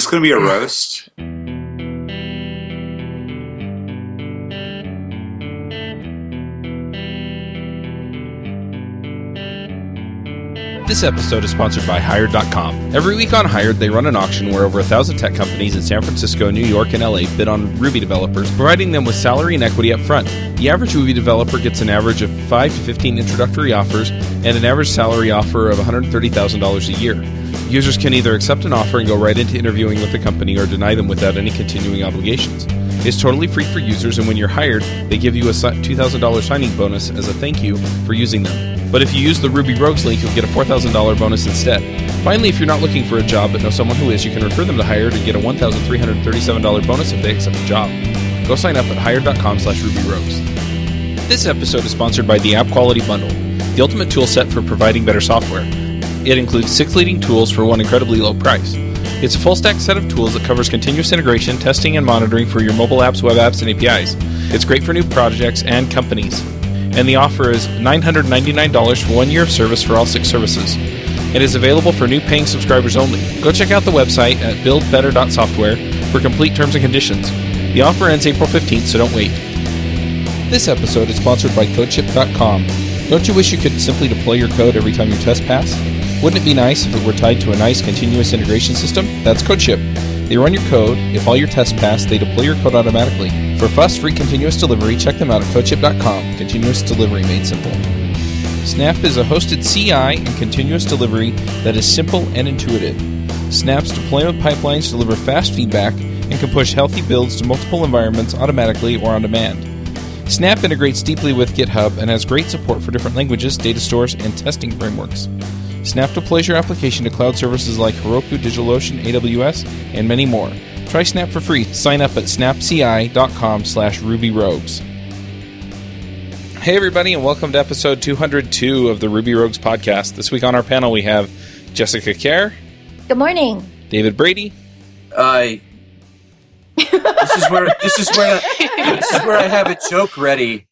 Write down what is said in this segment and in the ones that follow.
this going to be a mm. roast? This episode is sponsored by Hired.com. Every week on Hired, they run an auction where over a thousand tech companies in San Francisco, New York, and LA bid on Ruby developers, providing them with salary and equity up front. The average Ruby developer gets an average of 5 to 15 introductory offers and an average salary offer of $130,000 a year. Users can either accept an offer and go right into interviewing with the company or deny them without any continuing obligations. It's totally free for users, and when you're hired, they give you a $2,000 signing bonus as a thank you for using them. But if you use the Ruby Rogues link, you'll get a $4,000 bonus instead. Finally, if you're not looking for a job but know someone who is, you can refer them to Hired and get a $1,337 bonus if they accept a job. Go sign up at hired.com slash rubyrogues. This episode is sponsored by the App Quality Bundle, the ultimate tool set for providing better software. It includes six leading tools for one incredibly low price. It's a full stack set of tools that covers continuous integration, testing, and monitoring for your mobile apps, web apps, and APIs. It's great for new projects and companies and the offer is $999 for one year of service for all six services. It is available for new paying subscribers only. Go check out the website at buildbetter.software for complete terms and conditions. The offer ends April 15th, so don't wait. This episode is sponsored by CodeShip.com. Don't you wish you could simply deploy your code every time your test pass? Wouldn't it be nice if it were tied to a nice continuous integration system? That's CodeShip. They run your code. If all your tests pass, they deploy your code automatically. For fast-free continuous delivery, check them out at CodeShip.com. Continuous delivery made simple. Snap is a hosted CI and continuous delivery that is simple and intuitive. Snap's deployment pipelines deliver fast feedback and can push healthy builds to multiple environments automatically or on demand. Snap integrates deeply with GitHub and has great support for different languages, data stores, and testing frameworks. Snap deploys your application to cloud services like Heroku, DigitalOcean, AWS, and many more. Try Snap for free. Sign up at snapci.com slash rubyrogues. Hey everybody, and welcome to episode 202 of the Ruby Rogues podcast. This week on our panel we have Jessica Kerr. Good morning. David Brady. I. this is where this is where this is where I have a joke ready.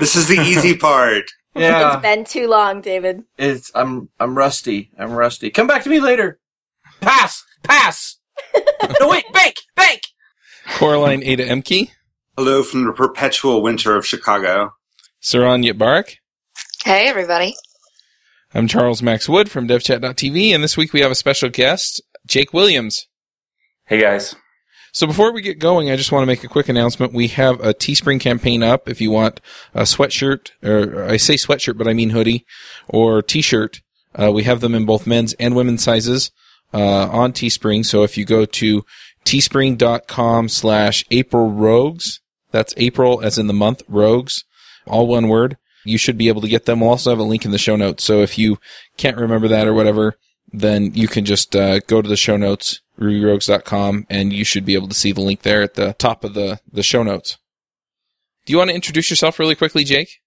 This is the easy part. Yeah, It's been too long, David. it's I'm I'm rusty. I'm rusty. Come back to me later. Pass. Pass. no wait. Bank. Bank. Coraline Ada Ehmke. Hello from the perpetual winter of Chicago. Saron Yitbarek. Hey, everybody. I'm Charles Max Wood from DevChat.tv, and this week we have a special guest, Jake Williams. Hey guys. So before we get going, I just want to make a quick announcement. We have a Teespring campaign up. If you want a sweatshirt, or I say sweatshirt, but I mean hoodie or t-shirt, uh, we have them in both men's and women's sizes uh, on Teespring. So if you go to teespring.com slash April Rogues, that's April as in the month Rogues, all one word. You should be able to get them. We'll also have a link in the show notes. So if you can't remember that or whatever, then you can just uh, go to the show notes, rubyrogues.com, and you should be able to see the link there at the top of the, the show notes. Do you want to introduce yourself really quickly, Jake?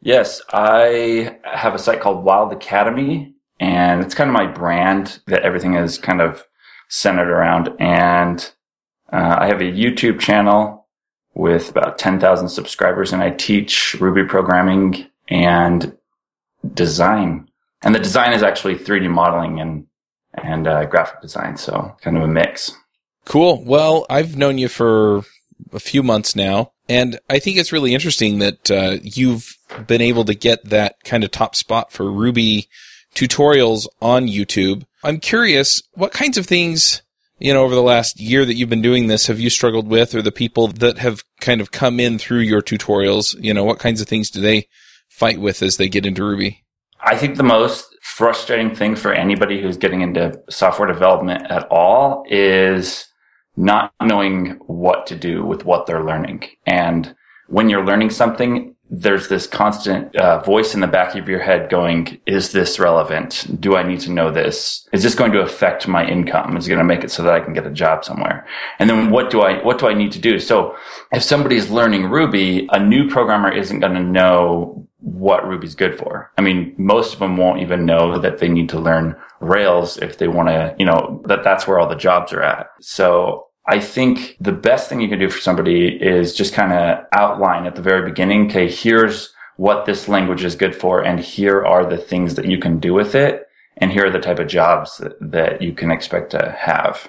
Yes, I have a site called Wild Academy, and it's kind of my brand that everything is kind of centered around. And uh, I have a YouTube channel with about 10,000 subscribers, and I teach Ruby programming and design. And the design is actually 3D modeling and and uh, graphic design, so kind of a mix. Cool. Well, I've known you for a few months now, and I think it's really interesting that uh, you've been able to get that kind of top spot for Ruby tutorials on YouTube. I'm curious, what kinds of things, you know, over the last year that you've been doing this, have you struggled with, or the people that have kind of come in through your tutorials, you know, what kinds of things do they fight with as they get into Ruby? I think the most frustrating thing for anybody who's getting into software development at all is not knowing what to do with what they're learning. And when you're learning something, there's this constant uh, voice in the back of your head going, is this relevant? Do I need to know this? Is this going to affect my income? Is it going to make it so that I can get a job somewhere? And then what do I, what do I need to do? So if somebody's learning Ruby, a new programmer isn't going to know what Ruby's good for. I mean, most of them won't even know that they need to learn Rails if they want to, you know, that that's where all the jobs are at. So I think the best thing you can do for somebody is just kind of outline at the very beginning, okay, here's what this language is good for, and here are the things that you can do with it, and here are the type of jobs that, that you can expect to have.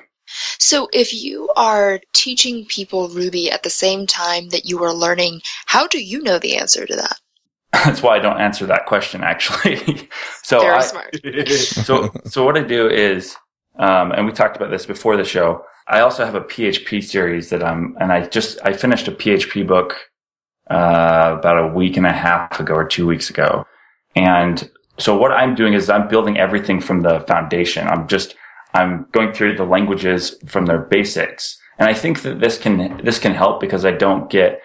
So if you are teaching people Ruby at the same time that you are learning, how do you know the answer to that? That's why I don't answer that question actually. so I, so so what I do is, um, and we talked about this before the show. I also have a PHP series that I'm, and I just I finished a PHP book uh, about a week and a half ago or two weeks ago, and so what I'm doing is I'm building everything from the foundation. I'm just I'm going through the languages from their basics, and I think that this can this can help because I don't get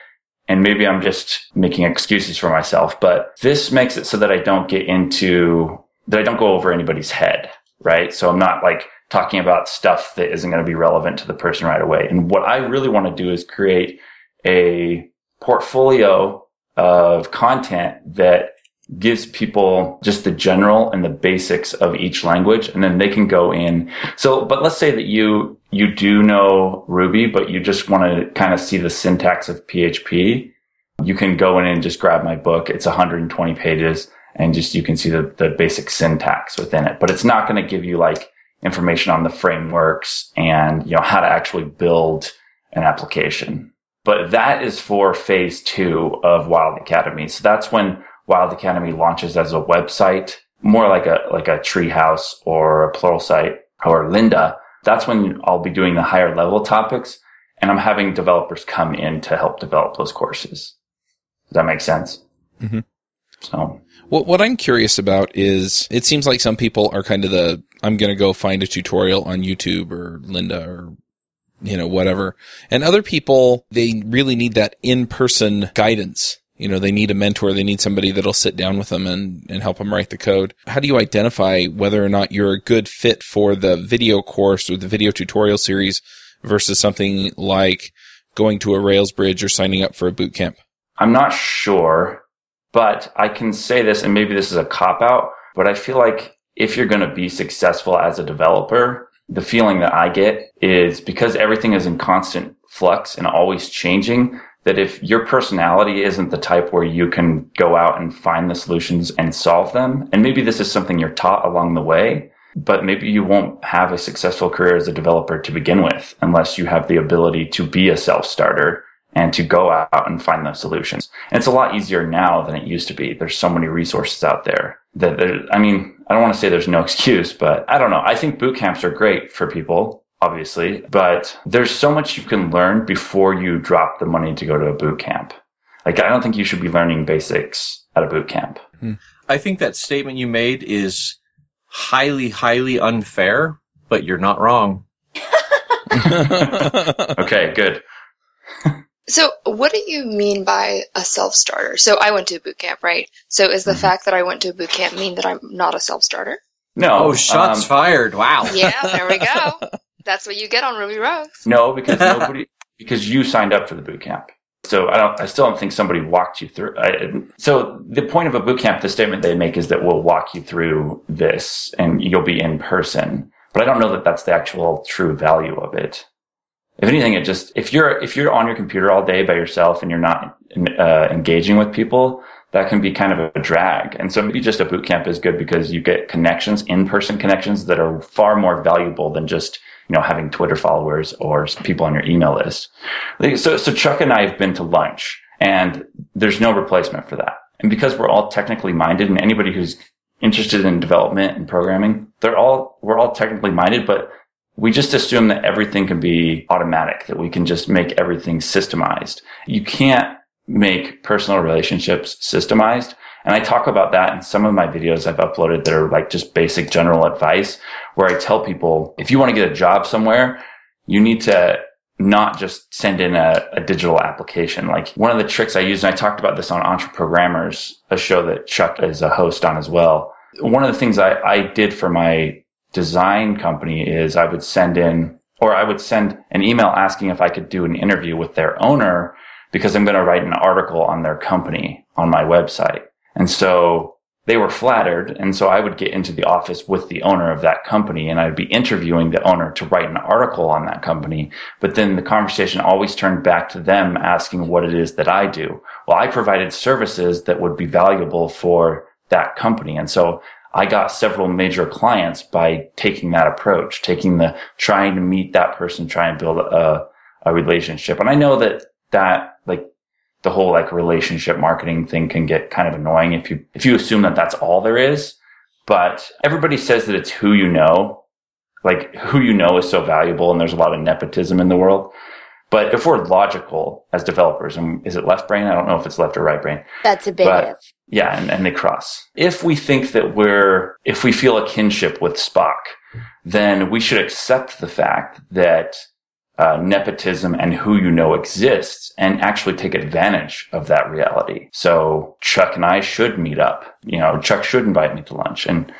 and maybe I'm just making excuses for myself, but this makes it so that I don't get into, that I don't go over anybody's head, right? So I'm not like talking about stuff that isn't going to be relevant to the person right away. And what I really want to do is create a portfolio of content that gives people just the general and the basics of each language and then they can go in. So, but let's say that you, you do know Ruby, but you just want to kind of see the syntax of PHP. You can go in and just grab my book. It's 120 pages and just you can see the, the basic syntax within it, but it's not going to give you like information on the frameworks and, you know, how to actually build an application. But that is for phase two of Wild Academy. So that's when Wild Academy launches as a website, more like a like a treehouse or a Pluralsight or Lynda, That's when I'll be doing the higher level topics, and I'm having developers come in to help develop those courses. Does that make sense? Mm-hmm. So What what I'm curious about is it seems like some people are kind of the I'm going to go find a tutorial on YouTube or Lynda or you know whatever. And other people they really need that in-person guidance. You know, they need a mentor, they need somebody that'll sit down with them and and help them write the code. How do you identify whether or not you're a good fit for the video course or the video tutorial series versus something like going to a Rails bridge or signing up for a boot camp? I'm not sure, but I can say this, and maybe this is a cop out, but I feel like if you're going to be successful as a developer, the feeling that I get is because everything is in constant flux and always changing, that if your personality isn't the type where you can go out and find the solutions and solve them, and maybe this is something you're taught along the way, but maybe you won't have a successful career as a developer to begin with unless you have the ability to be a self-starter and to go out and find those solutions. And it's a lot easier now than it used to be. There's so many resources out there that there, I mean, I don't want to say there's no excuse, but I don't know. I think boot camps are great for people, obviously, but there's so much you can learn before you drop the money to go to a boot camp. Like, I don't think you should be learning basics at a boot camp. I think that statement you made is highly, highly unfair, but you're not wrong. Okay, good. So, what do you mean by a self starter? So, I went to a boot camp, right? So, is the fact that I went to a boot camp mean that I'm not a self starter? No. Oh, shots um, fired. Wow. Yeah, there we go. That's what you get on Ruby Rogues. No, because nobody, because you signed up for the boot camp. So I don't, I still don't think somebody walked you through. I, so the point of a boot camp, the statement they make is that we'll walk you through this and you'll be in person. But I don't know that that's the actual true value of it. If anything, it just, if you're, if you're on your computer all day by yourself and you're not uh, engaging with people, that can be kind of a drag. And so maybe just a boot camp is good because you get connections, in-person connections that are far more valuable than just, you know, having Twitter followers or people on your email list. So, so Chuck and I have been to lunch and there's no replacement for that. And because we're all technically minded and anybody who's interested in development and programming, they're all, we're all technically minded, but we just assume that everything can be automatic, that we can just make everything systemized. You can't make personal relationships systemized. And I talk about that in some of my videos I've uploaded that are like just basic general advice where I tell people, if you want to get a job somewhere, you need to not just send in a, a digital application. Like one of the tricks I use, and I talked about this on Entreprogrammers, a show that Chuck is a host on as well. One of the things I, I did for my design company is I would send in, or I would send an email asking if I could do an interview with their owner because I'm going to write an article on their company on my website. And so they were flattered. And so I would get into the office with the owner of that company and I'd be interviewing the owner to write an article on that company. But then the conversation always turned back to them asking what it is that I do. Well, I provided services that would be valuable for that company. And so I got several major clients by taking that approach, taking the trying to meet that person, try and build a, a relationship. And I know that that like the whole like relationship marketing thing can get kind of annoying if you, if you assume that that's all there is. But everybody says that it's who you know. Like who you know is so valuable and there's a lot of nepotism in the world. But if we're logical as developers, and is it left brain? I don't know if it's left or right brain. That's a big But- if. Yeah, and, and they cross. If we think that we're, if we feel a kinship with Spock, then we should accept the fact that uh, nepotism and who you know exists and actually take advantage of that reality. So Chuck and I should meet up. You know, Chuck should invite me to lunch. And,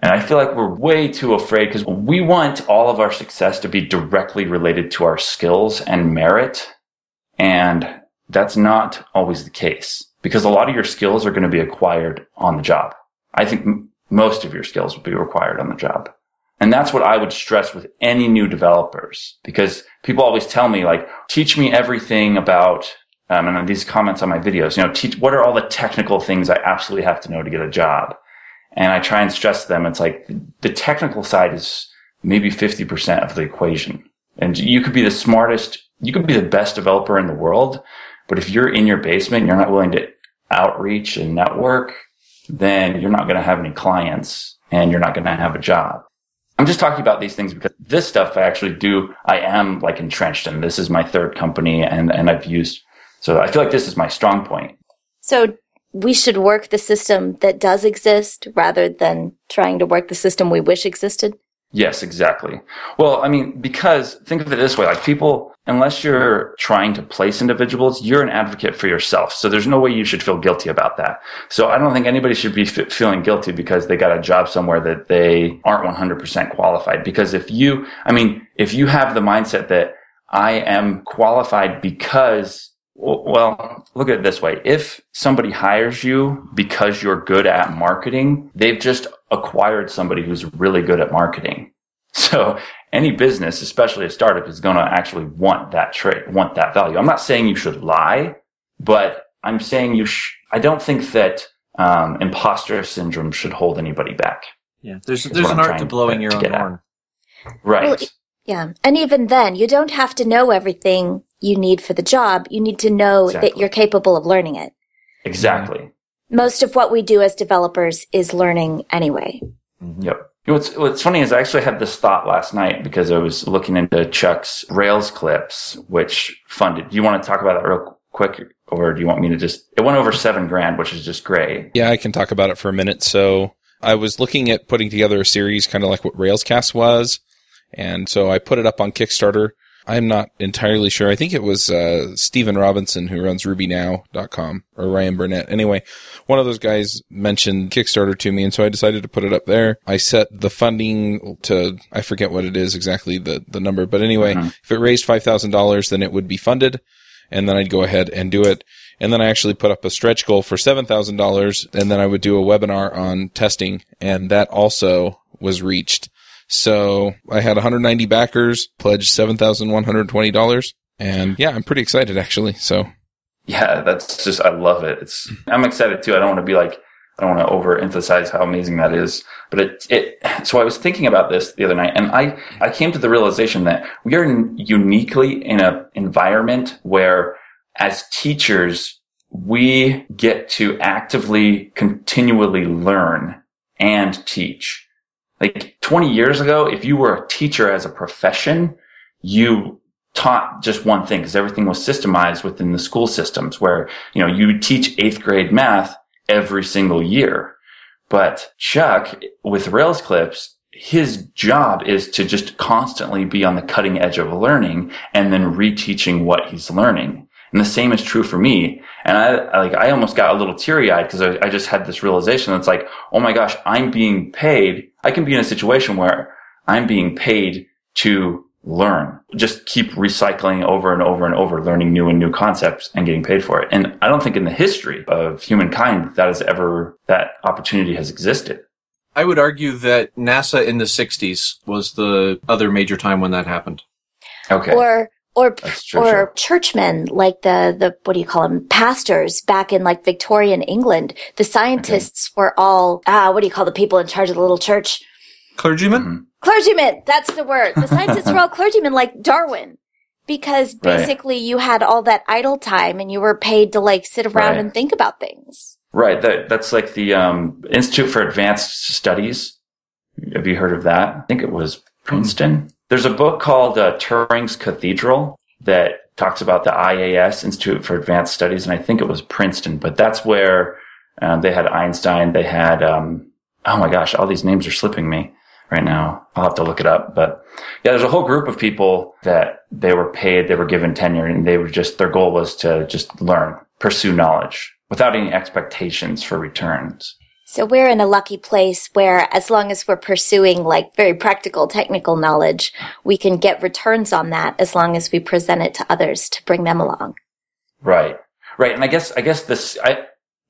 and I feel like we're way too afraid because we want all of our success to be directly related to our skills and merit. And that's not always the case because a lot of your skills are going to be acquired on the job. I think m- most of your skills will be required on the job. And that's what I would stress with any new developers because people always tell me like, teach me everything about, um, and these comments on my videos, you know, teach, what are all the technical things I absolutely have to know to get a job? And I try and stress to them. It's like the technical side is maybe 50% of the equation. And you could be the smartest, you could be the best developer in the world. But if you're in your basement, you're not willing to outreach and network, then you're not going to have any clients and you're not going to have a job. I'm just talking about these things because this stuff I actually do, I am like entrenched in. This is my third company and, and I've used, so I feel like this is my strong point. So we should work the system that does exist rather than trying to work the system we wish existed. Yes, exactly. Well, I mean, because think of it this way, like people, unless you're trying to place individuals, you're an advocate for yourself. So there's no way you should feel guilty about that. So I don't think anybody should be f- feeling guilty because they got a job somewhere that they aren't 100% qualified. Because if you, I mean, if you have the mindset that I am qualified because well, look at it this way. If somebody hires you because you're good at marketing, they've just acquired somebody who's really good at marketing. So any business, especially a startup, is going to actually want that trait, want that value. I'm not saying you should lie, but I'm saying you sh- I don't think that um, imposter syndrome should hold anybody back. Yeah, there's there's an art to blowing to your own get at. horn. Right. Well, Yeah. And even then, you don't have to know everything you need for the job. You need to know that you're capable of learning it. exactly. Most of what we do as developers is learning anyway. Mm-hmm. Yep. What's, what's funny is I actually had this thought last night because I was looking into Chuck's Rails clips, which funded. Do you want to talk about that real quick or do you want me to just, it went over seven grand, which is just great. Yeah, I can talk about it for a minute. So I was looking at putting together a series kind of like what Railscast was. And so I put it up on Kickstarter. I'm not entirely sure. I think it was uh, Stephen Robinson who runs RubyNow.com or Ryan Burnett. Anyway, one of those guys mentioned Kickstarter to me, and so I decided to put it up there. I set the funding to I forget what it is exactly the the number, but anyway, if it raised five thousand dollars, then it would be funded, and then I'd go ahead and do it. And then I actually put up a stretch goal for $7,000 and then I would do a webinar on testing and that also was reached. So I had 190 backers, pledged $7,120 and yeah, I'm pretty excited actually. So Yeah, that's just, I love it. It's, I'm excited too. I don't want to be like, I don't want to overemphasize how amazing that is, but it, it, so I was thinking about this the other night and I, I came to the realization that we are uniquely in an environment where as teachers, we get to actively, continually learn and teach. Like 20 years ago, if you were a teacher as a profession, you taught just one thing because everything was systemized within the school systems where, you know, you teach eighth grade math every single year. But Chuck with Rails clips, his job is to just constantly be on the cutting edge of learning and then reteaching what he's learning. And the same is true for me. And I, like, I almost got a little teary eyed because I, I just had this realization that's like, oh my gosh, I'm being paid. I can be in a situation where I'm being paid to learn. Just keep recycling over and over and over, learning new and new concepts and getting paid for it. And I don't think in the history of humankind that has ever, that opportunity has existed. I would argue that NASA in the 60s was the other major time when that happened. Okay. Or or or churchmen like the the what do you call them pastors back in like Victorian England the scientists were all ah what do you call the people in charge of the little church Clergyman? Mhm. clergymen that's the word the scientists were all clergymen like Darwin because Right. basically you had all that idle time and you were paid to like sit around Right. and think about things Right. That, that's like the um, Institute for Advanced Studies. Have you heard of that? I think it was Princeton. There's a book called uh, Turing's Cathedral that talks about the IAS Institute for Advanced Studies, and I think it was Princeton. But that's where um, they had Einstein. They had um, oh my gosh, all these names are slipping me right now. I'll have to look it up. But yeah, there's a whole group of people that they were paid, they were given tenure, and they were just their goal was to just learn, pursue knowledge without any expectations for returns. So we're in a lucky place where as long as we're pursuing like very practical technical knowledge we can get returns on that as long as we present it to others to bring them along Right. Right. And I guess, I guess this, I,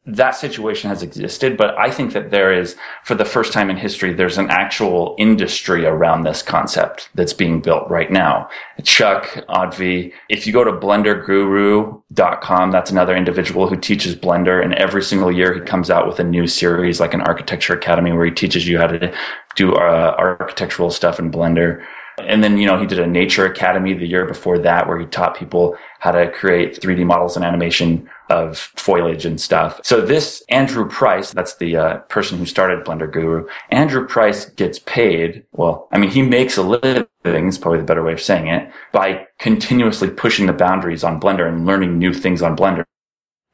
that situation has existed, but I think that there is, for the first time in history, there's an actual industry around this concept that's being built right now. Chuck Odvi, if you go to blenderguru.com, that's another individual who teaches Blender and every single year he comes out with a new series like an architecture academy where he teaches you how to do uh, architectural stuff in Blender. And then, you know, he did a nature academy the year before that where he taught people how to create 3D models and animation of foliage and stuff. So this Andrew Price, that's the uh, person who started Blender Guru. Andrew Price gets paid. Well, I mean, he makes a living is probably the better way of saying it by continuously pushing the boundaries on Blender and learning new things on Blender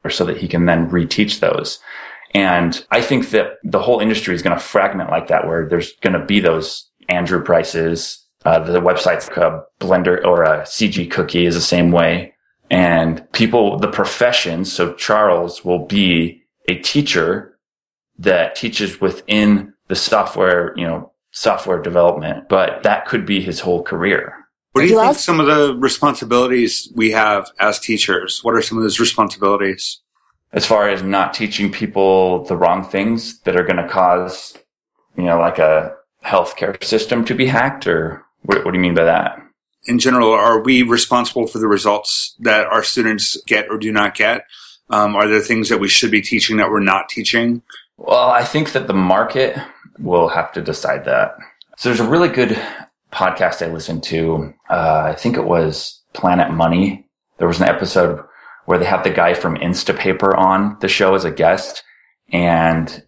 or so that he can then reteach those. And I think that the whole industry is going to fragment like that, where there's going to be those Andrew Prices. Uh, the website's uh, Blender or a CG Cookie is the same way. And people, the profession, so Charles will be a teacher that teaches within the software, you know, software development, but that could be his whole career. What do You you think some of the responsibilities we have as teachers? What are some of those responsibilities? as far as not teaching people the wrong things that are going to cause, you know, like a healthcare system to be hacked or what, what do you mean by that? In general, are we responsible for the results that our students get or do not get? Um, are there things that we should be teaching that we're not teaching? Well, I think that the market will have to decide that. So there's a really good podcast I listened to. Uh, I think it was Planet Money. There was an episode where they have the guy from Instapaper on the show as a guest and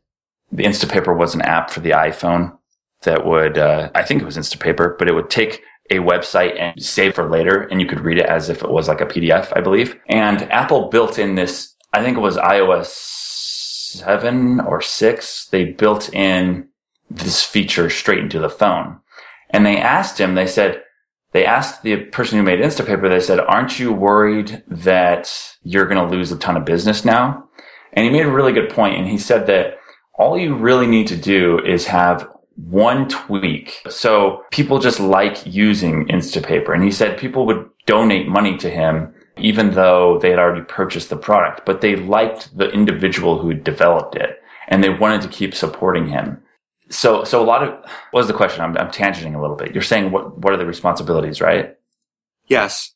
the Instapaper was an app for the iPhone that would, uh, I think it was Instapaper, but it would take a website and save for later and you could read it as if it was like a PDF, I believe. And Apple built in this, I think it was iOS seven or six. They built in this feature straight into the phone. And they asked him, they said, they asked the person who made Instapaper, they said, aren't you worried that you're going to lose a ton of business now? And he made a really good point, And he said that all you really need to do is have one tweak. So people just like using Instapaper. And he said people would donate money to him even though they had already purchased the product, but they liked the individual who developed it and they wanted to keep supporting him. So, so a lot of, what was the question? I'm, I'm tangenting a little bit. You're saying what, what are the responsibilities, right? Yes.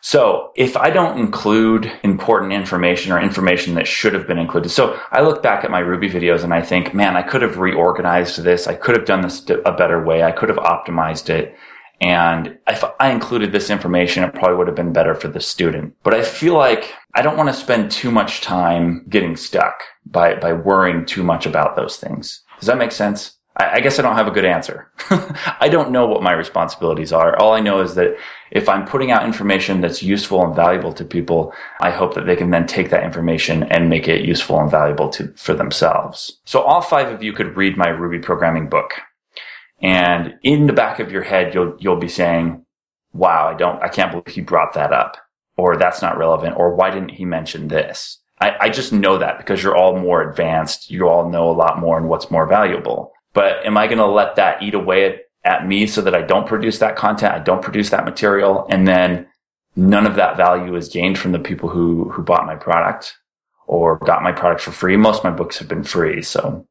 So if I don't include important information or information that should have been included, so I look back at my Ruby videos and I think, man, I could have reorganized this. I could have done this a better way. I could have optimized it. And if I included this information, it probably would have been better for the student. But I feel like I don't want to spend too much time getting stuck by, by worrying too much about those things. Does that make sense? I, I guess I don't have a good answer. I don't know what my responsibilities are. All I know is that if I'm putting out information that's useful and valuable to people, I hope that they can then take that information and make it useful and valuable to, for themselves. So all five of you could read my Ruby programming book. And in the back of your head, you'll, you'll be saying, wow, I don't, I can't believe he brought that up or that's not relevant or why didn't he mention this? I, I just know that because you're all more advanced. You all know a lot more and what's more valuable. But am I going to let that eat away at, at me so that I don't produce that content? I don't produce that material. And then none of that value is gained from the people who, who bought my product or got my product for free. Most of my books have been free. So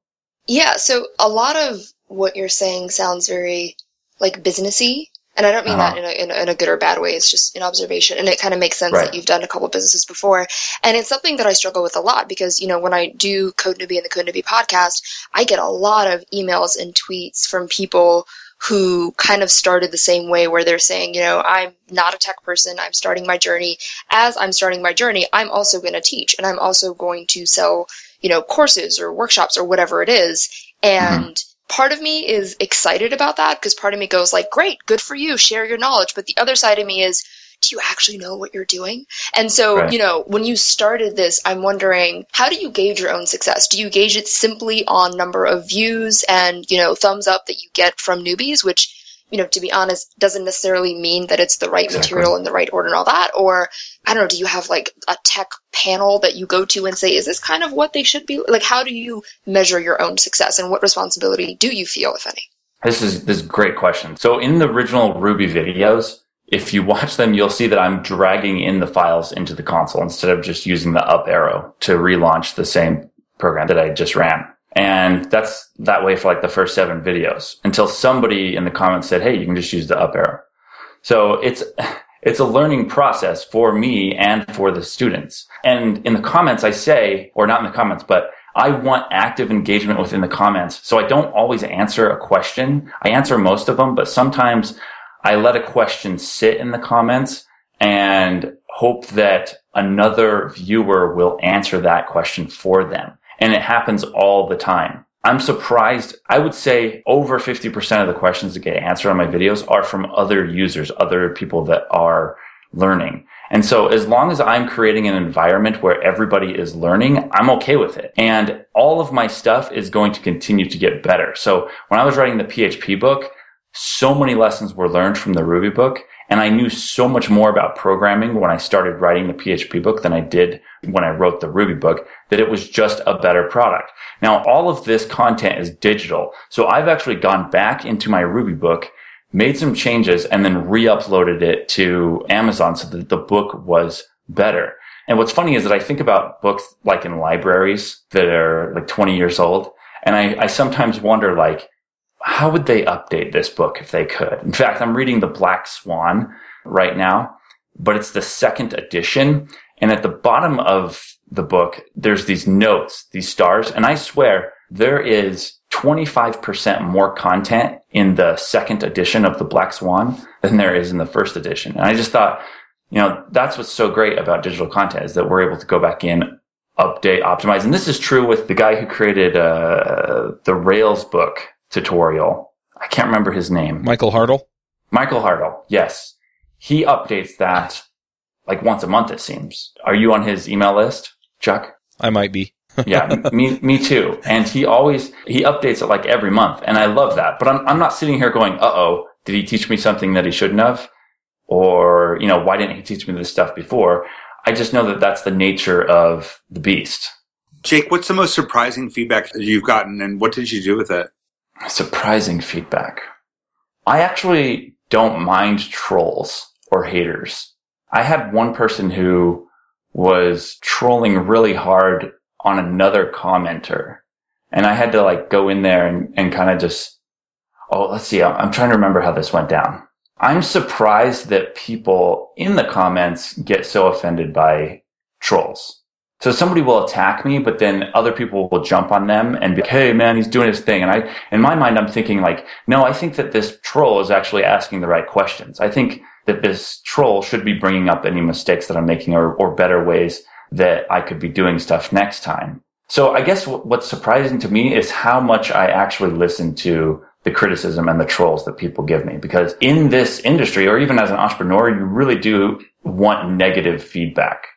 Yeah, so a lot of what you're saying sounds very like businessy, And I don't mean Uh-huh. that in a, in, a, in a good or bad way. It's just an observation. And it kind of makes sense Right. that you've done a couple businesses before. And it's something that I struggle with a lot because, you know, when I do Code Newbie and the Code Newbie podcast, I get a lot of emails and tweets from people who kind of started the same way where they're saying, you know, I'm not a tech person. I'm starting my journey. As I'm starting my journey, I'm also going to teach and I'm also going to sell, you know, courses or workshops or whatever it is. And part of me is excited about that because part of me goes like, great, good for you. Share your knowledge. But the other side of me is, do you actually know what you're doing? And so, Right. you know, when you started this, I'm wondering, how do you gauge your own success? Do you gauge it simply on number of views and, you know, thumbs up that you get from newbies, which, you know, to be honest, doesn't necessarily mean that it's the right Exactly. material in the right order and all that? Or, I don't know, do you have like a tech panel that you go to and say, is this kind of what they should be? Like, how do you measure your own success and what responsibility do you feel, if any? This is this is a great question. So in the original Ruby videos, if you watch them, you'll see that I'm dragging in the files into the console instead of just using the up arrow to relaunch the same program that I just ran. And that's that way for like the first seven videos until somebody in the comments said, Hey, you can just use the up arrow. So it's, it's a learning process for me and for the students. And in the comments, I say, or not in the comments, but I want active engagement within the comments. So I don't always answer a question. I answer most of them, but sometimes I let a question sit in the comments and hope that another viewer will answer that question for them. And it happens all the time. I'm surprised. I would say over 50% of the questions that get answered on my videos are from other users, other people that are learning. And so as long as I'm creating an environment where everybody is learning, I'm okay with it. And all of my stuff is going to continue to get better. So when I was writing the PHP book, so many lessons were learned from the Ruby book. And I knew so much more about programming when I started writing the PHP book than I did when I wrote the Ruby book, that it was just a better product. Now, all of this content is digital. So I've actually gone back into my Ruby book, made some changes, and then re-uploaded it to Amazon so that the book was better. And what's funny is that I think about books like in libraries that are like 20 years old. And I, I sometimes wonder like, how would they update this book if they could? In fact, I'm reading The Black Swan right now, but it's the second edition. And at the bottom of the book, there's these notes, these stars. And I swear there is 25% more content in the second edition of The Black Swan than there is in the first edition. And I just thought, you know, that's what's so great about digital content is that we're able to go back in, update, optimize. And this is true with the guy who created, uh, the Rails book tutorial. I can't remember his name. Michael Hartl. Michael Hartl. Yes. He updates that like once a month, it seems. Are you on his email list, Chuck? I might be. yeah, me, me too. And he always, he updates it like every month. And I love that. But I'm, I'm not sitting here going, uh oh, did he teach me something that he shouldn't have? Or, you know, why didn't he teach me this stuff before? I just know that that's the nature of the beast. Jake, what's the most surprising feedback that you've gotten and what did you do with it? Surprising feedback. I actually don't mind trolls or haters. I had one person who was trolling really hard on another commenter and I had to like go in there and, and kind of just, oh, let's see. I'm, I'm trying to remember how this went down. I'm surprised that people in the comments get so offended by trolls. So somebody will attack me, but then other people will jump on them and be, like, Hey man, he's doing his thing. And I, in my mind, I'm thinking like, no, I think that this troll is actually asking the right questions. I think that this troll should be bringing up any mistakes that I'm making or, or better ways that I could be doing stuff next time. So I guess w- what's surprising to me is how much I actually listen to the criticism and the trolls that people give me. Because in this industry, or even as an entrepreneur, you really do want negative feedback.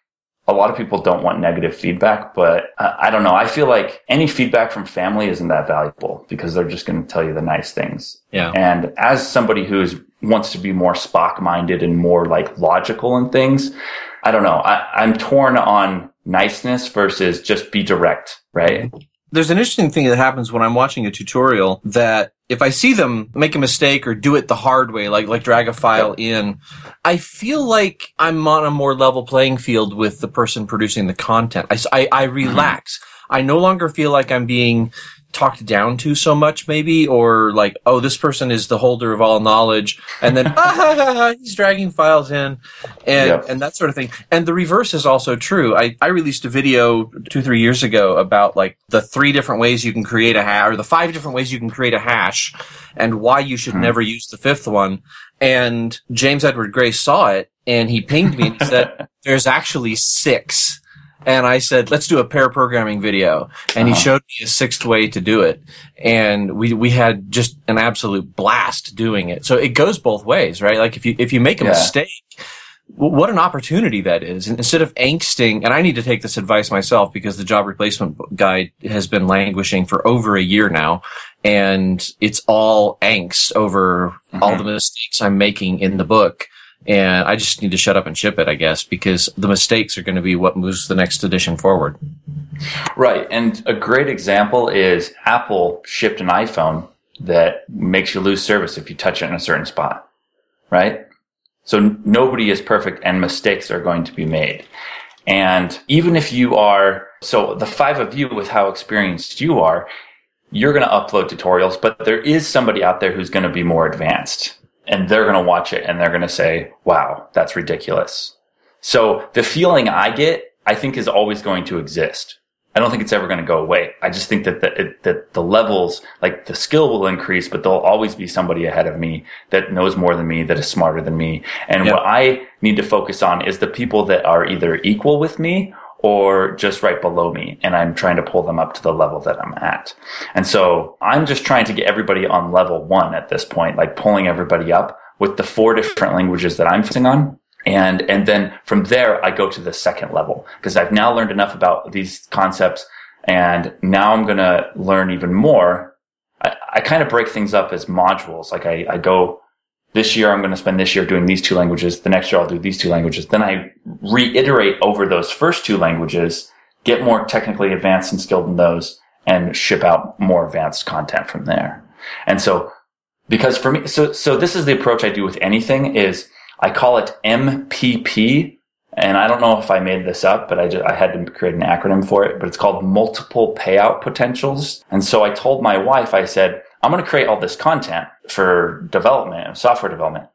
A lot of people don't want negative feedback, but uh, I don't know. I feel like any feedback from family isn't that valuable because they're just going to tell you the nice things. Yeah. And as somebody who's wants to be more Spock minded and more like logical and things, I don't know. I, I'm torn on niceness versus just be direct, right? There's an interesting thing that happens when I'm watching a tutorial that if I see them make a mistake or do it the hard way, like like drag a file in, I feel like I'm on a more level playing field with the person producing the content. I I relax. Mm-hmm. I no longer feel like I'm being talked down to so much, maybe, or like, oh, this person is the holder of all knowledge, and then ah, he's dragging files in, and Yep. and that sort of thing. And the reverse is also true. I I released a video two three years ago about like the three different ways you can create a hash, or the five different ways you can create a hash, and why you should never use the fifth one. And James Edward Gray saw it, and he pinged me and he said, "There's actually six. And I said, let's do a pair programming video. And he Uh-huh. showed me a sixth way to do it. And we, we had just an absolute blast doing it. So it goes both ways, right? Like if you, if you make a Yeah. mistake, what an opportunity that is. And Instead of angsting, and I need to take this advice myself because the job replacement guide has been languishing for over a year now. And it's all angst over all Mhm. the mistakes I'm making in the book. And I just need to shut up and ship it, I guess, because the mistakes are going to be what moves the next edition forward. Right. And a great example is Apple shipped an iPhone that makes you lose service if you touch it in a certain spot. Right? So nobody is perfect and mistakes are going to be made. And even if you are, so the five of you with how experienced you are, you're going to upload tutorials, but there is somebody out there who's going to be more advanced and they're going to watch it and they're going to say, wow, that's ridiculous. So the feeling I get, I think is always going to exist. I don't think it's ever going to go away. I just think that the, it, that the levels, like the skill will increase, but there'll always be somebody ahead of me that knows more than me, that is smarter than me. And Yep. what I need to focus on is the people that are either equal with me or just right below me. And I'm trying to pull them up to the level that I'm at. And so I'm just trying to get everybody on level one at this point, like pulling everybody up with the four different languages that I'm focusing on. And, and then from there, I go to the second level because I've now learned enough about these concepts and now I'm going to learn even more. I, I kind of break things up as modules. Like I, I go, this year I'm going to spend this year doing these two languages. The next year I'll do these two languages. Then I reiterate over those first two languages, get more technically advanced and skilled in those and ship out more advanced content from there. And so because for me, so, so this is the approach I do with anything is I call it MPP. And I don't know if I made this up, but I just, I had to create an acronym for it, but it's called multiple payout potentials. And so I told my wife, I said, I'm going to create all this content for development, and software development.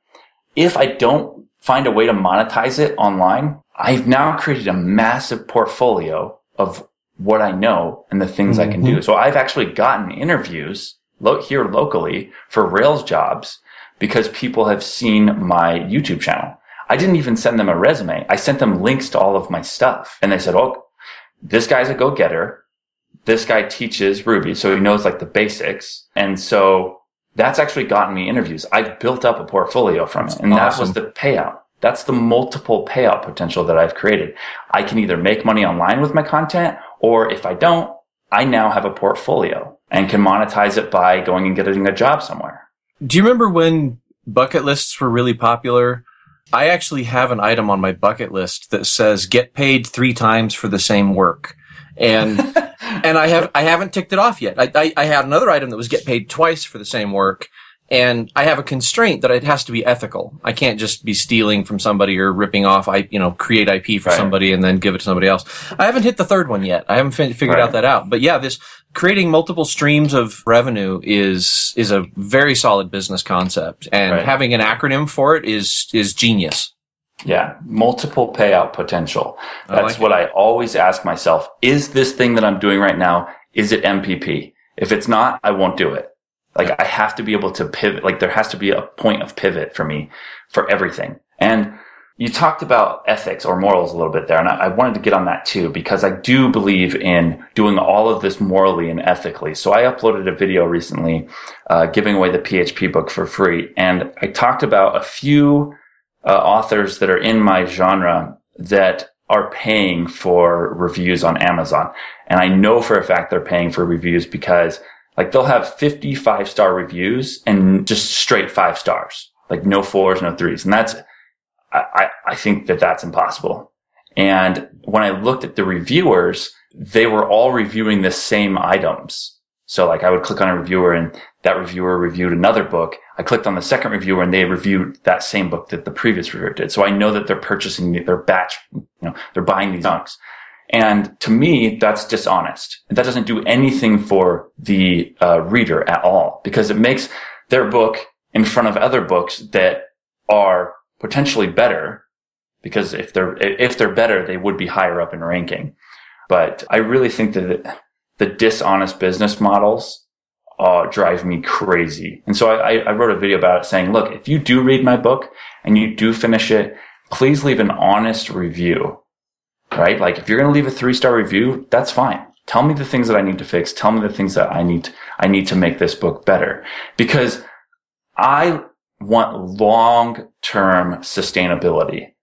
If I don't find a way to monetize it online, I've now created a massive portfolio of what I know and the things I can do. Mm-hmm. So I've actually gotten interviews lo- here locally for Rails jobs because people have seen my YouTube channel. I didn't even send them a resume. I sent them links to all of my stuff and they said, Oh, this guy's a go-getter. This guy teaches Ruby. So he knows like the basics. And so that's actually gotten me interviews. I've built up a portfolio from it and that was the payout. That's the multiple payout potential that I've created. I can either make money online with my content or if I don't, I now have a portfolio and can monetize it by going and getting a job somewhere. Do you remember when bucket lists were really popular? I actually have an item on my bucket list that says get paid three times for the same work. And and I have I haven't ticked it off yet. I, I I had another item that was get paid twice for the same work, and I have a constraint that it has to be ethical. I can't just be stealing from somebody or ripping off. I you know create IP for Right. somebody and then give it to somebody else. I haven't hit the third one yet. I haven't fi- figured Right. out that out. But yeah, this creating multiple streams of revenue is is a very solid business concept, and Right. having an acronym for it is is genius. Yeah, multiple payout potential. I That's like what I always ask myself. Is this thing that I'm doing right now, is it MPP? If it's not, I won't do it. Like I have to be able to pivot. Like there has to be a point of pivot for me for everything. And you talked about ethics or morals a little bit there. And I, I wanted to get on that too, because I do believe in doing all of this morally and ethically. So I uploaded a video recently, uh, giving away the PHP book for free. And I talked about a few uh, authors that are in my genre that are paying for reviews on Amazon. And I know for a fact they're paying for reviews because like they'll have 55 star reviews and just straight five stars, like no fours, no threes. And that's, I, I, think that that's impossible. And when I looked at the reviewers, they were all reviewing the same items. So like I would click on a reviewer and that reviewer reviewed another book. I clicked on the second reviewer and they reviewed that same book that the previous reviewer did. So I know that they're purchasing, their batch, you know, they're buying these books. And to me, that's dishonest. That doesn't do anything for the uh, reader at all because it makes their book in front of other books that are potentially better because if they're, if they're better, they would be higher up in ranking. But I really think that the dishonest business models uh, drive me crazy. And so I, I wrote a video about it saying, look, if you do read my book and you do finish it, please leave an honest review, right? Like if you're going to leave a three star review, that's fine. Tell me the things that I need to fix. Tell me the things that I need, I need to make this book better because I want long term sustainability.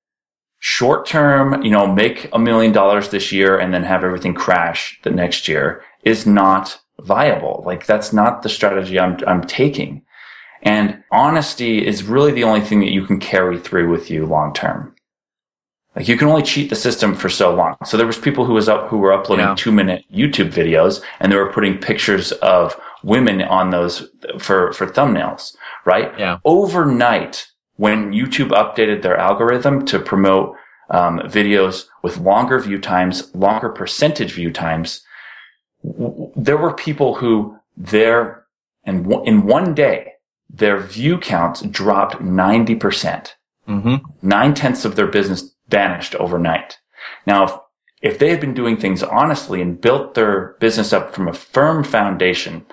Short term, you know, make a million dollars this year and then have everything crash the next year is not viable. Like that's not the strategy I'm, I'm taking. And honesty is really the only thing that you can carry through with you long term. Like you can only cheat the system for so long. So there was people who was up, who were uploading yeah. two minute YouTube videos and they were putting pictures of women on those for, for thumbnails, right? Yeah. Overnight, when YouTube updated their algorithm to promote um, videos with longer view times, longer percentage view times, there were people who their and w- in one day their view counts dropped 90%. percent mm hmm Nine tenths of their business vanished overnight. Now, if, if they had been doing things honestly and built their business up from a firm foundation,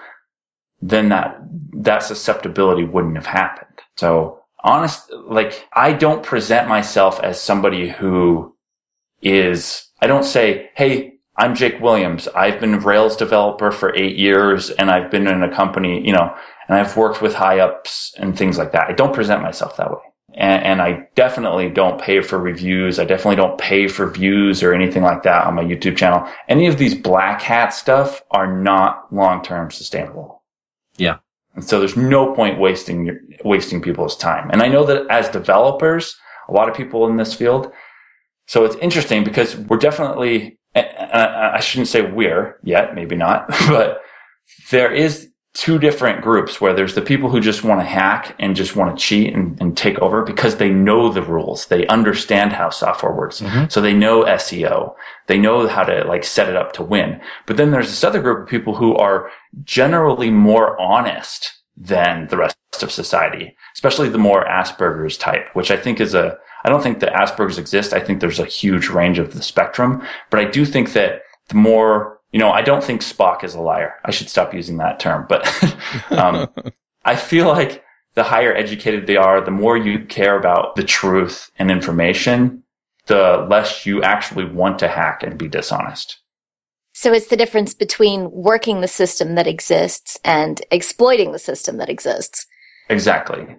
then that, that susceptibility wouldn't have happened. So honest, like I don't present myself as somebody who is, I don't say, Hey, I'm Jake Williams. I've been a Rails developer for eight years and I've been in a company, you know, and I've worked with high ups and things like that. I don't present myself that way. And, and, I definitely don't pay for reviews. I definitely don't pay for views or anything like that on my YouTube channel. Any of these black hat stuff are not long term sustainable. Yeah. And so there's no point wasting your, wasting people's time. And I know that as developers, a lot of people in this field. So it's interesting because we're definitely, I shouldn't say we're yet, maybe not, but there is two different groups where there's the people who just want to hack and just want to cheat and, and take over because they know the rules. They understand how software works. Mm-hmm. So they know SEO. They know how to like set it up to win. But then there's this other group of people who are generally more honest than the rest of society, especially the more Asperger's type, which I think is a, I don't think that Asperger's exist. I think there's a huge range of the spectrum, but I do think that the more you know, I don't think Spock is a liar. I should stop using that term, but um, I feel like the higher educated they are, the more you care about the truth and information, the less you actually want to hack and be dishonest. So it's the difference between working the system that exists and exploiting the system that exists. Exactly.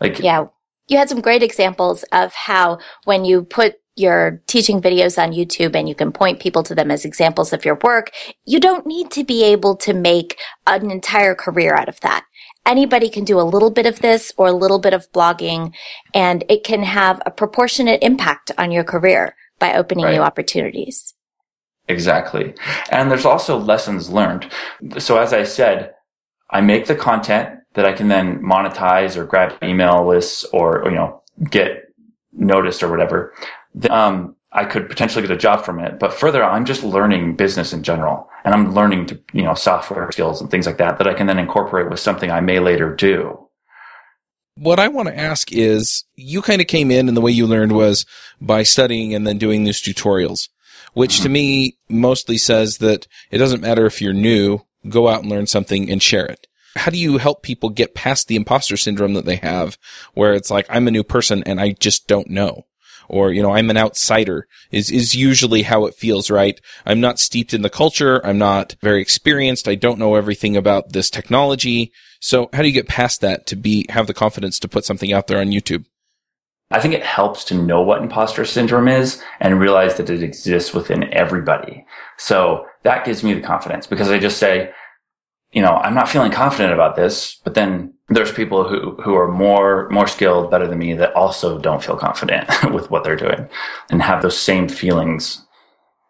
Like, yeah, you had some great examples of how when you put your teaching videos on YouTube and you can point people to them as examples of your work, you don't need to be able to make an entire career out of that. Anybody can do a little bit of this or a little bit of blogging and it can have a proportionate impact on your career by opening right. new opportunities. Exactly. And there's also lessons learned. So as I said, I make the content that I can then monetize or grab email lists or, or you know, get noticed or whatever um, I could potentially get a job from it. But further, I'm just learning business in general and I'm learning to, you know, software skills and things like that that I can then incorporate with something I may later do. What I want to ask is you kind of came in and the way you learned was by studying and then doing these tutorials, which to me mostly says that it doesn't matter if you're new, go out and learn something and share it. How do you help people get past the imposter syndrome that they have where it's like, I'm a new person and I just don't know? or, you know, I'm an outsider is, is usually how it feels, right? I'm not steeped in the culture. I'm not very experienced. I don't know everything about this technology. So how do you get past that to be, have the confidence to put something out there on YouTube? I think it helps to know what imposter syndrome is and realize that it exists within everybody. So that gives me the confidence because I just say, you know, I'm not feeling confident about this, but then there's people who, who are more, more skilled, better than me that also don't feel confident with what they're doing and have those same feelings.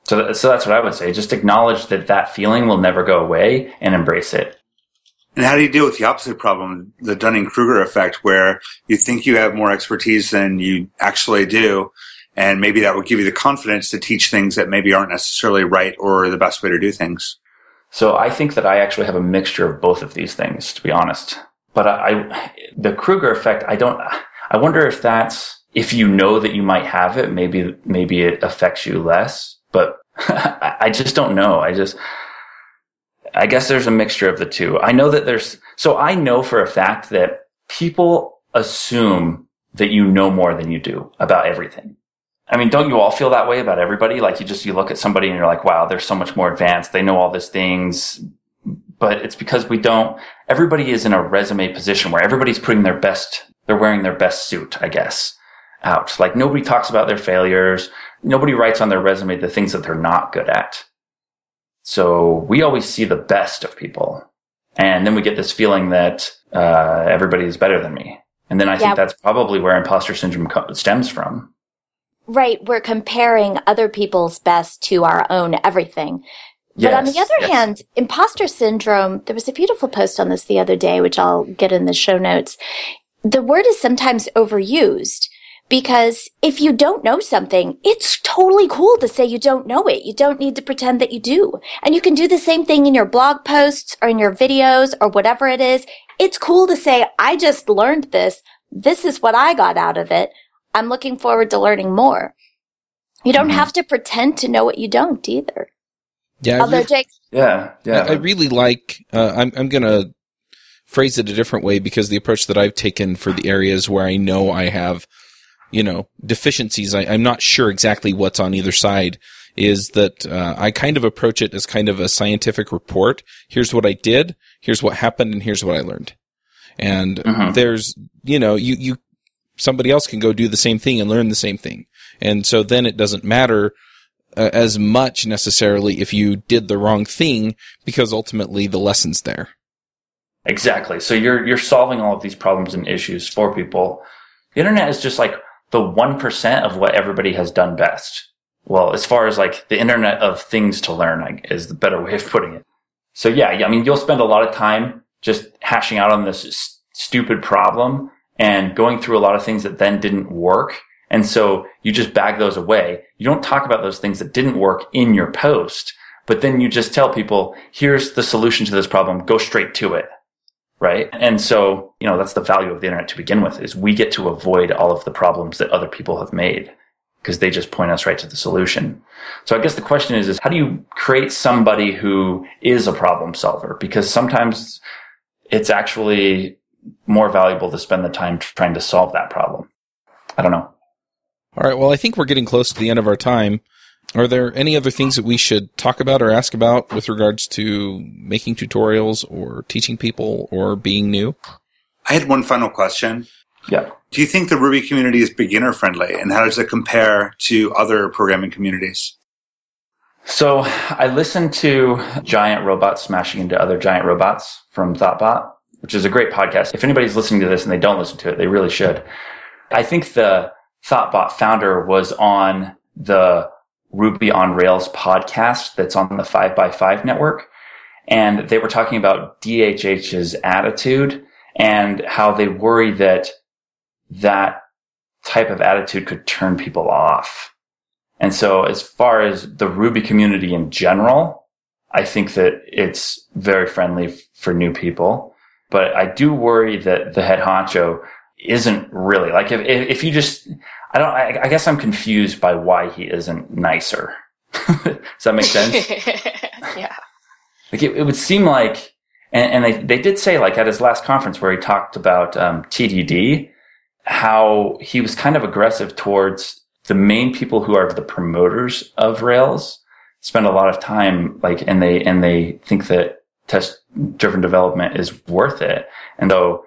So, so that's what I would say. Just acknowledge that that feeling will never go away and embrace it. And how do you deal with the opposite problem, the Dunning Kruger effect, where you think you have more expertise than you actually do? And maybe that would give you the confidence to teach things that maybe aren't necessarily right or the best way to do things. So I think that I actually have a mixture of both of these things, to be honest. But I, I the Kruger effect, I don't, I wonder if that's, if you know that you might have it, maybe, maybe it affects you less, but I just don't know. I just, I guess there's a mixture of the two. I know that there's, so I know for a fact that people assume that you know more than you do about everything. I mean, don't you all feel that way about everybody? Like you just, you look at somebody and you're like, wow, they're so much more advanced. They know all these things. But it's because we don't, everybody is in a resume position where everybody's putting their best, they're wearing their best suit, I guess, out. Like nobody talks about their failures. Nobody writes on their resume the things that they're not good at. So we always see the best of people. And then we get this feeling that, uh, everybody is better than me. And then I yeah. think that's probably where imposter syndrome stems from. Right. We're comparing other people's best to our own everything. Yes, but on the other yes. hand, imposter syndrome, there was a beautiful post on this the other day, which I'll get in the show notes. The word is sometimes overused because if you don't know something, it's totally cool to say you don't know it. You don't need to pretend that you do. And you can do the same thing in your blog posts or in your videos or whatever it is. It's cool to say, I just learned this. This is what I got out of it. I'm looking forward to learning more. You don't mm-hmm. have to pretend to know what you don't either. Yeah. Although re- Jake. Yeah. Yeah. I, I really like, uh, I'm, I'm going to phrase it a different way because the approach that I've taken for the areas where I know I have, you know, deficiencies, I, am not sure exactly what's on either side is that, uh, I kind of approach it as kind of a scientific report. Here's what I did. Here's what happened and here's what I learned. And mm-hmm. there's, you know, you, you somebody else can go do the same thing and learn the same thing. And so then it doesn't matter uh, as much necessarily if you did the wrong thing because ultimately the lesson's there. Exactly. So you're you're solving all of these problems and issues for people. The internet is just like the 1% of what everybody has done best. Well, as far as like the internet of things to learn is the better way of putting it. So yeah, I mean, you'll spend a lot of time just hashing out on this s- stupid problem and going through a lot of things that then didn't work. And so you just bag those away. You don't talk about those things that didn't work in your post, but then you just tell people, here's the solution to this problem. Go straight to it. Right. And so, you know, that's the value of the internet to begin with is we get to avoid all of the problems that other people have made because they just point us right to the solution. So I guess the question is, is how do you create somebody who is a problem solver? Because sometimes it's actually more valuable to spend the time trying to solve that problem. I don't know. All right. Well, I think we're getting close to the end of our time. Are there any other things that we should talk about or ask about with regards to making tutorials or teaching people or being new? I had one final question. Yeah. Do you think the Ruby community is beginner friendly and how does it compare to other programming communities? So I listened to giant robots smashing into other giant robots from Thoughtbot which is a great podcast. If anybody's listening to this and they don't listen to it, they really should. I think the Thoughtbot founder was on the Ruby on Rails podcast that's on the 5by5 network. And they were talking about DHH's attitude and how they worry that that type of attitude could turn people off. And so as far as the Ruby community in general, I think that it's very friendly for new people. But I do worry that the head honcho isn't really like if if you just I don't I, I guess I'm confused by why he isn't nicer. Does that make sense? yeah. Like it, it, would seem like, and, and, they they did say like at his last conference where he talked about um, TDD, how he was kind of aggressive towards the main people who are the promoters of Rails. Spend a lot of time like, and they and they think that test driven development is worth it. And though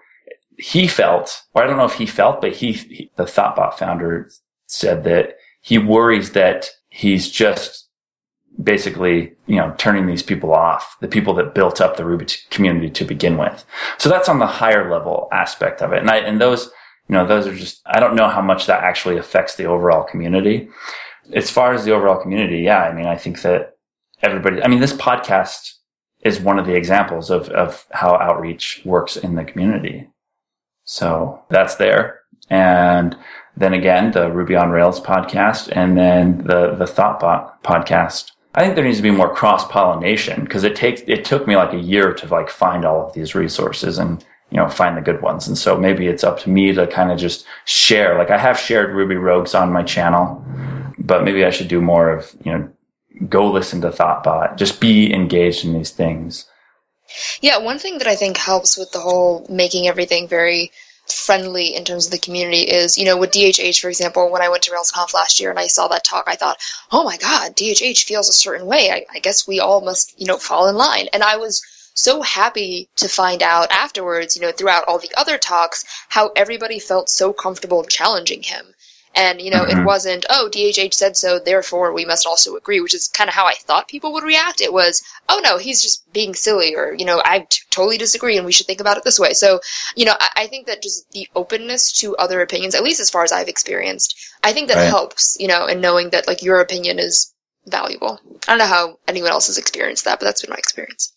he felt, or I don't know if he felt, but he, he, the Thoughtbot founder said that he worries that he's just basically, you know, turning these people off, the people that built up the Ruby community to begin with. So that's on the higher level aspect of it. And I, and those, you know, those are just, I don't know how much that actually affects the overall community. As far as the overall community, yeah, I mean, I think that everybody, I mean, this podcast is one of the examples of, of how outreach works in the community. So that's there. And then again, the Ruby on Rails podcast, and then the, the ThoughtBot podcast. I think there needs to be more cross pollination because it takes, it took me like a year to like find all of these resources and, you know, find the good ones. And so maybe it's up to me to kind of just share. Like I have shared Ruby Rogues on my channel, but maybe I should do more of, you know, go listen to ThoughtBot, just be engaged in these things. Yeah, one thing that I think helps with the whole making everything very friendly in terms of the community is, you know, with DHH, for example, when I went to RailsConf last year and I saw that talk, I thought, oh my God, DHH feels a certain way. I, I guess we all must, you know, fall in line. And I was so happy to find out afterwards, you know, throughout all the other talks, how everybody felt so comfortable challenging him. And, you know, mm-hmm. it wasn't, oh, DHH said so, therefore we must also agree, which is kind of how I thought people would react. It was, oh no, he's just being silly, or, you know, I t- totally disagree and we should think about it this way. So, you know, I, I, think that just the openness to other opinions, at least as far as I've experienced, I think that right. helps, you know, in knowing that, like, your opinion is valuable. I don't know how anyone else has experienced that, but that's been my experience.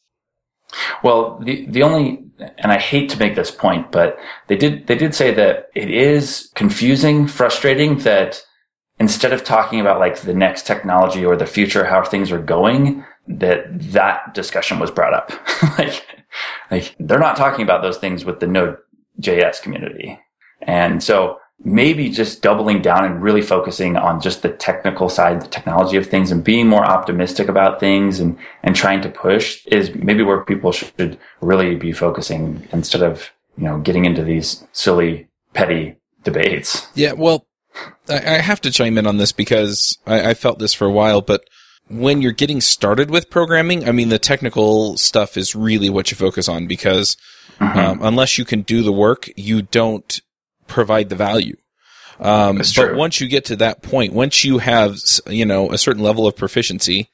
Well, the the only and I hate to make this point, but they did they did say that it is confusing, frustrating that instead of talking about like the next technology or the future, how things are going, that that discussion was brought up. like, like they're not talking about those things with the Node.js community. And so maybe just doubling down and really focusing on just the technical side, the technology of things and being more optimistic about things and, and trying to push is maybe where people should really be focusing instead of, you know, getting into these silly, petty debates. Yeah. Well, I, have to chime in on this because I, I felt this for a while, but when you're getting started with programming, I mean, the technical stuff is really what you focus on because mm-hmm. um, unless you can do the work, you don't provide the value. Um, but once you get to that point, once you have, you know, a certain level of proficiency,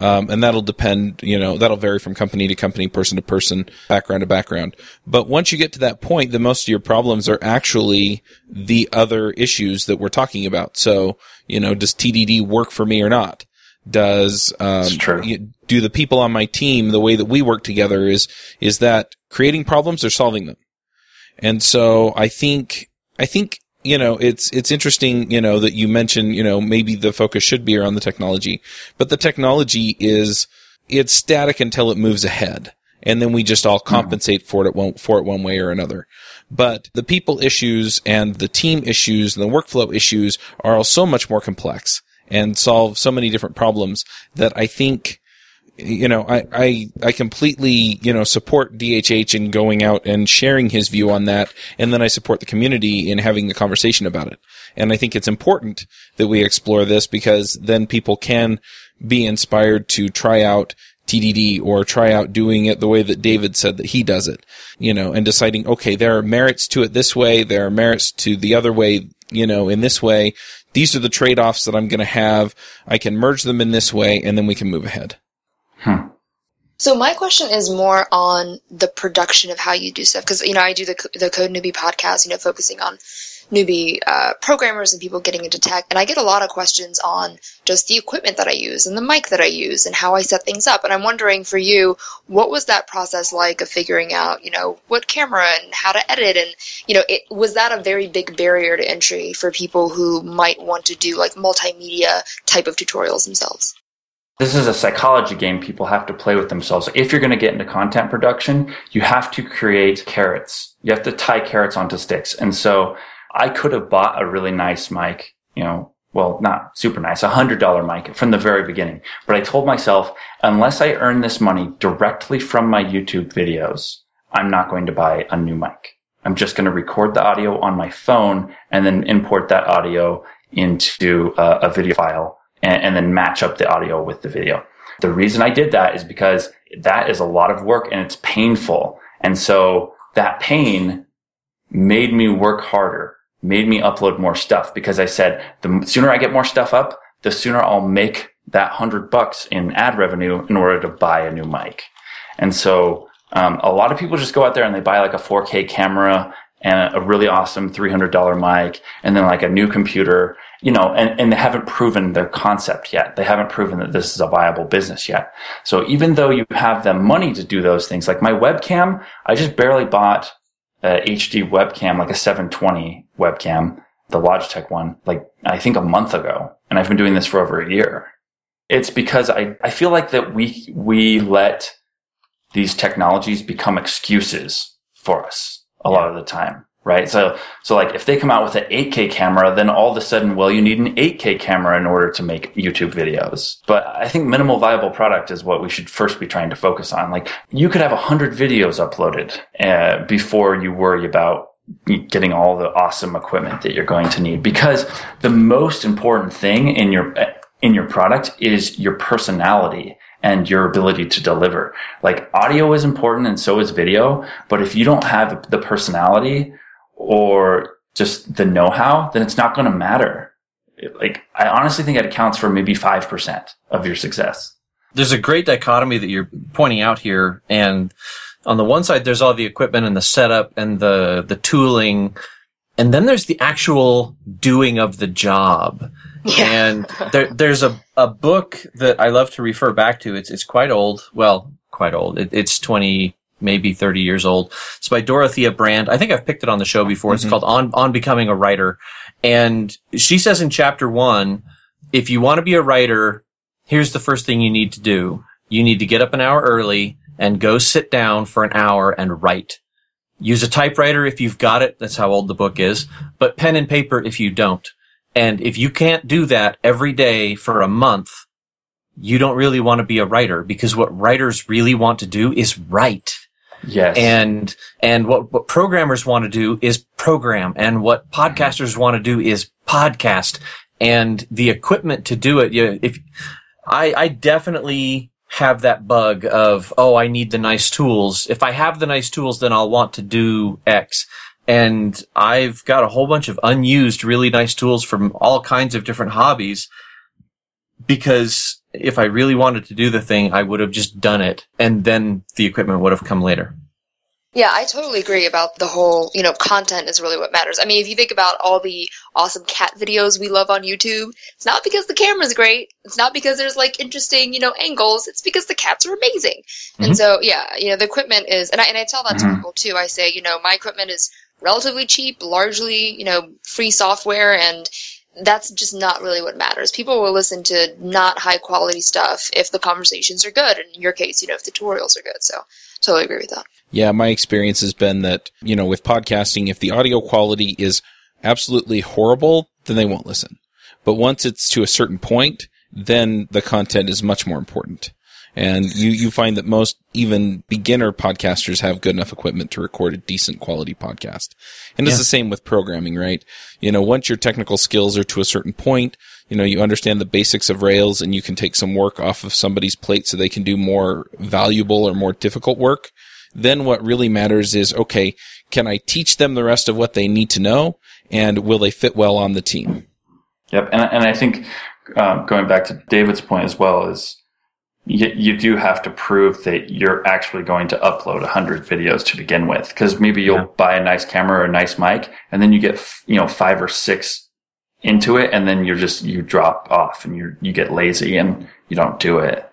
um, and that'll depend, you know, that'll vary from company to company, person to person, background to background. But once you get to that point, then most of your problems are actually the other issues that we're talking about. So, you know, does TDD work for me or not? Does, um, do the people on my team, the way that we work together is, is that creating problems or solving them? And so I think I think you know it's it's interesting you know that you mentioned you know maybe the focus should be around the technology, but the technology is it's static until it moves ahead, and then we just all mm-hmm. compensate for it one, for it one way or another. But the people issues and the team issues and the workflow issues are all so much more complex and solve so many different problems that I think you know, I, I, I completely, you know, support DHH in going out and sharing his view on that. And then I support the community in having the conversation about it. And I think it's important that we explore this because then people can be inspired to try out TDD or try out doing it the way that David said that he does it, you know, and deciding, okay, there are merits to it this way. There are merits to the other way, you know, in this way. These are the trade-offs that I'm going to have. I can merge them in this way and then we can move ahead. Hmm. So my question is more on the production of how you do stuff because you know I do the the Code Newbie podcast, you know, focusing on newbie uh, programmers and people getting into tech, and I get a lot of questions on just the equipment that I use and the mic that I use and how I set things up. And I'm wondering for you, what was that process like of figuring out, you know, what camera and how to edit, and you know, it was that a very big barrier to entry for people who might want to do like multimedia type of tutorials themselves? This is a psychology game people have to play with themselves. If you're going to get into content production, you have to create carrots. You have to tie carrots onto sticks. And so I could have bought a really nice mic, you know, well, not super nice, a hundred dollar mic from the very beginning. But I told myself, unless I earn this money directly from my YouTube videos, I'm not going to buy a new mic. I'm just going to record the audio on my phone and then import that audio into a, a video file and, and then match up the audio with the video. The reason I did that is because that is a lot of work and it's painful. And so that pain made me work harder, made me upload more stuff because I said the sooner I get more stuff up, the sooner I'll make that hundred bucks in ad revenue in order to buy a new mic. And so, um, a lot of people just go out there and they buy like a 4K camera and a really awesome $300 mic and then like a new computer you know, and, and they haven't proven their concept yet. They haven't proven that this is a viable business yet. So even though you have the money to do those things, like my webcam, I just barely bought a HD webcam, like a 720 webcam, the Logitech one, like I think a month ago, and I've been doing this for over a year. It's because I, I feel like that we, we let these technologies become excuses for us a lot of the time. Right. So, so like if they come out with an 8K camera, then all of a sudden, well, you need an 8K camera in order to make YouTube videos. But I think minimal viable product is what we should first be trying to focus on. Like you could have a hundred videos uploaded uh, before you worry about getting all the awesome equipment that you're going to need because the most important thing in your in your product is your personality and your ability to deliver. Like audio is important and so is video, but if you don't have the personality or just the know-how, then it's not going to matter. Like I honestly think it accounts for maybe 5% of your success. There's a great dichotomy that you're pointing out here and on the one side there's all the equipment and the setup and the the tooling and then there's the actual doing of the job yeah. and there, there's a, a book that I love to refer back to. It's, it's quite old. Well, quite old. It, it's 20, maybe 30 years old. It's by Dorothea Brande. I think I've picked it on the show before. Mm-hmm. It's called on, on becoming a writer. And she says in chapter one, if you want to be a writer, here's the first thing you need to do. You need to get up an hour early and go sit down for an hour and write. Use a typewriter if you've got it. That's how old the book is. But pen and paper if you don't. And if you can't do that every day for a month, you don't really want to be a writer because what writers really want to do is write. Yes. And, and what, what programmers want to do is program and what mm-hmm. podcasters want to do is podcast and the equipment to do it. You, if I, I definitely have that bug of, oh, I need the nice tools. If I have the nice tools, then I'll want to do X and I've got a whole bunch of unused, really nice tools from all kinds of different hobbies because if I really wanted to do the thing, I would have just done it and then the equipment would have come later. Yeah, I totally agree about the whole, you know, content is really what matters. I mean, if you think about all the awesome cat videos we love on YouTube, it's not because the camera's great. It's not because there's like interesting, you know, angles. It's because the cats are amazing. Mm-hmm. And so, yeah, you know, the equipment is, and I, and I tell that mm-hmm. to people too. I say, you know, my equipment is relatively cheap, largely, you know, free software and that's just not really what matters. People will listen to not high quality stuff if the conversations are good. And in your case, you know, if the tutorials are good. So totally agree with that. Yeah, my experience has been that, you know, with podcasting, if the audio quality is absolutely horrible, then they won't listen. But once it's to a certain point, then the content is much more important. And you, you find that most even beginner podcasters have good enough equipment to record a decent quality podcast. And it's the same with programming, right? You know, once your technical skills are to a certain point, you know, you understand the basics of Rails and you can take some work off of somebody's plate so they can do more valuable or more difficult work. Then what really matters is, okay, can I teach them the rest of what they need to know? And will they fit well on the team? Yep. And, and I think, um, going back to David's point as well is, you, you do have to prove that you're actually going to upload 100 videos to begin with. Because maybe you'll yeah. buy a nice camera or a nice mic and then you get you know five or six into it and then you're just you drop off and you you get lazy and you don't do it.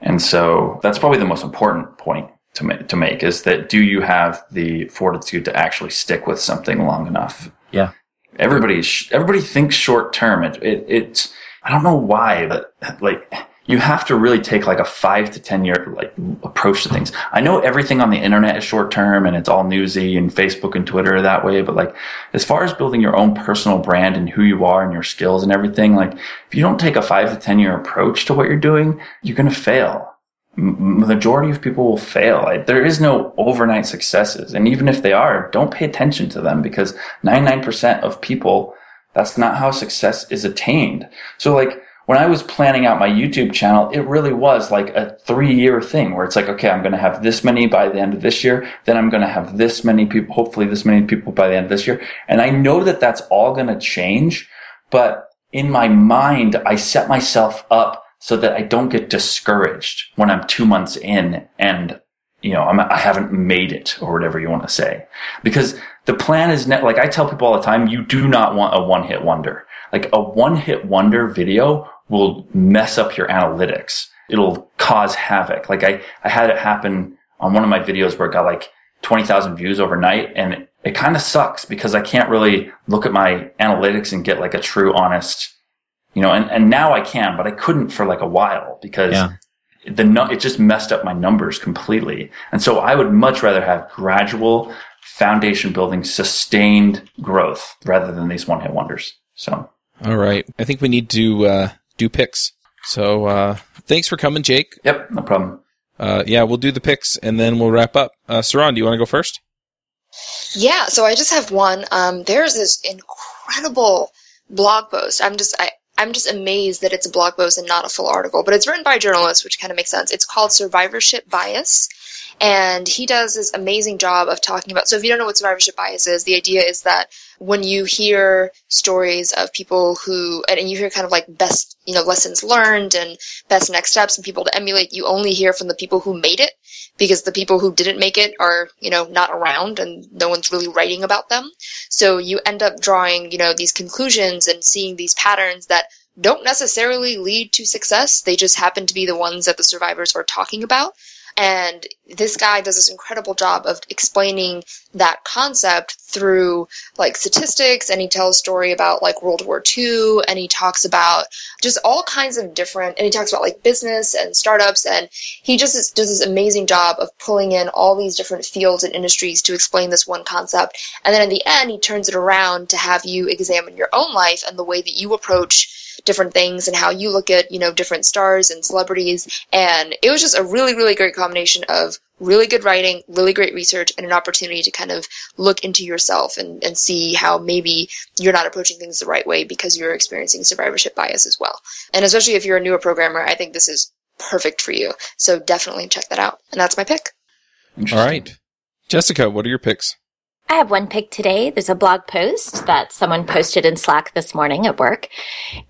And so that's probably the most important point to make, to make is that do you have the fortitude to actually stick with something long enough? Yeah. Everybody everybody thinks short term. It, it it's i don't know why but like you have to really take like a five to 10 year like approach to things. I know everything on the internet is short term and it's all newsy and Facebook and Twitter that way. But like, as far as building your own personal brand and who you are and your skills and everything, like if you don't take a five to 10 year approach to what you're doing, you're going to fail. M- majority of people will fail. Like, there is no overnight successes. And even if they are, don't pay attention to them because 99% of people, that's not how success is attained. So like, when I was planning out my YouTube channel, it really was like a three year thing where it's like, okay, I'm going to have this many by the end of this year. Then I'm going to have this many people, hopefully this many people by the end of this year. And I know that that's all going to change, but in my mind, I set myself up so that I don't get discouraged when I'm two months in and you know, I'm, I have not made it or whatever you want to say. Because the plan is net, like I tell people all the time, you do not want a one hit wonder. Like a one hit wonder video will mess up your analytics. It'll cause havoc. Like I, I had it happen on one of my videos where it got like 20,000 views overnight and it kind of sucks because I can't really look at my analytics and get like a true honest, you know, and, and now I can, but I couldn't for like a while because Yeah. the it just messed up my numbers completely. And so I would much rather have gradual foundation building, sustained growth rather than these one hit wonders. So All right. I think we need to uh, do picks. So uh, thanks for coming, Jake. yep, no problem. Uh, yeah, we'll do the picks and then we'll wrap up. Uh, Saron, do you want to go first? Yeah, so I just have one. Um, there's this incredible blog post. I'm just I, I'm just amazed that it's a blog post and not a full article, but it's written by a journalist, which kind of makes sense. It's called Survivorship Bias. And he does this amazing job of talking about. So, if you don't know what survivorship bias is, the idea is that when you hear stories of people who, and you hear kind of like best, you know, lessons learned and best next steps and people to emulate, you only hear from the people who made it because the people who didn't make it are, you know, not around and no one's really writing about them. So you end up drawing, you know, these conclusions and seeing these patterns that don't necessarily lead to success. They just happen to be the ones that the survivors are talking about. And this guy does this incredible job of explaining that concept through like statistics and he tells a story about like World War II and he talks about just all kinds of different and he talks about like business and startups and he just does this amazing job of pulling in all these different fields and industries to explain this one concept. And then in the end he turns it around to have you examine your own life and the way that you approach different things and how you look at you know different stars and celebrities. And it was just a really really great combination of really good writing really great research and an opportunity to kind of look into yourself and, and see how maybe you're not approaching things the right way because you're experiencing survivorship bias as well. And especially if you're a newer programmer i think this is perfect for you. So definitely check that out. And that's my pick. All right. Jessica, what are your picks? I have one pick today. There's a blog post that someone posted in Slack this morning at work.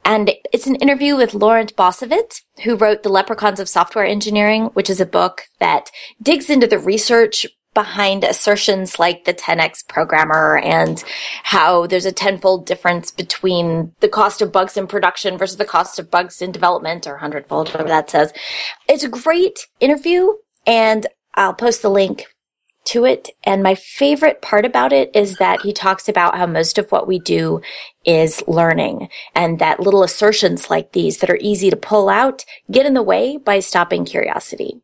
And it's an interview with Laurent Bossavit, who wrote The Leprechauns of Software Engineering, which is a book that digs into the research behind assertions like the 10x programmer and how there's a tenfold difference between the cost of bugs in production versus the cost of bugs in development or hundredfold, whatever that says. It's a great interview and I'll post the link to it. And my favorite part about it is that he talks about how most of what we do is learning and that little assertions like these that are easy to pull out get in the way by stopping curiosity.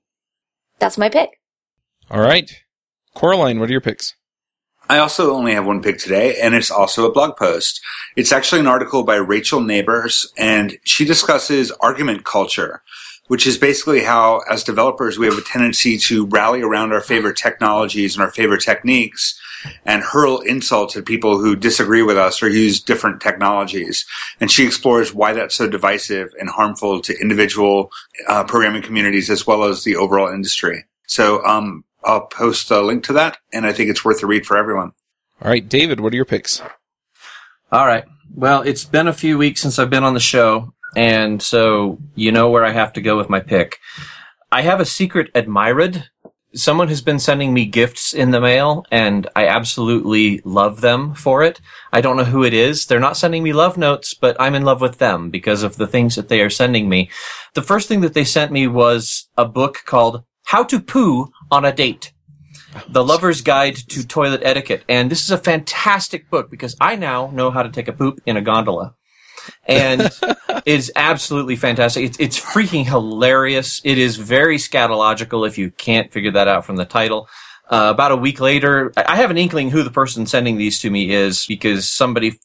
That's my pick. All right. Coraline, what are your picks? I also only have one pick today, and it's also a blog post. It's actually an article by Rachel Nabors, and she discusses argument culture, which is basically how, as developers, we have a tendency to rally around our favorite technologies and our favorite techniques and hurl insults at people who disagree with us or use different technologies. And she explores why that's so divisive and harmful to individual uh, programming communities as well as the overall industry. So, um, I'll post a link to that, and I think it's worth a read for everyone. All right, David, what are your picks? All right. Well, it's been a few weeks since I've been on the show, and so you know where I have to go with my pick. I have a secret admired. Someone has been sending me gifts in the mail, and I absolutely love them for it. I don't know who it is. They're not sending me love notes, but I'm in love with them because of the things that they are sending me. The first thing that they sent me was a book called How to Poo on a Date. The Lover's Guide to Toilet Etiquette. And this is a fantastic book because I now know how to take a poop in a gondola. And it's absolutely fantastic. It's, it's freaking hilarious. It is very scatological if you can't figure that out from the title. Uh, about a week later, I have an inkling who the person sending these to me is because somebody,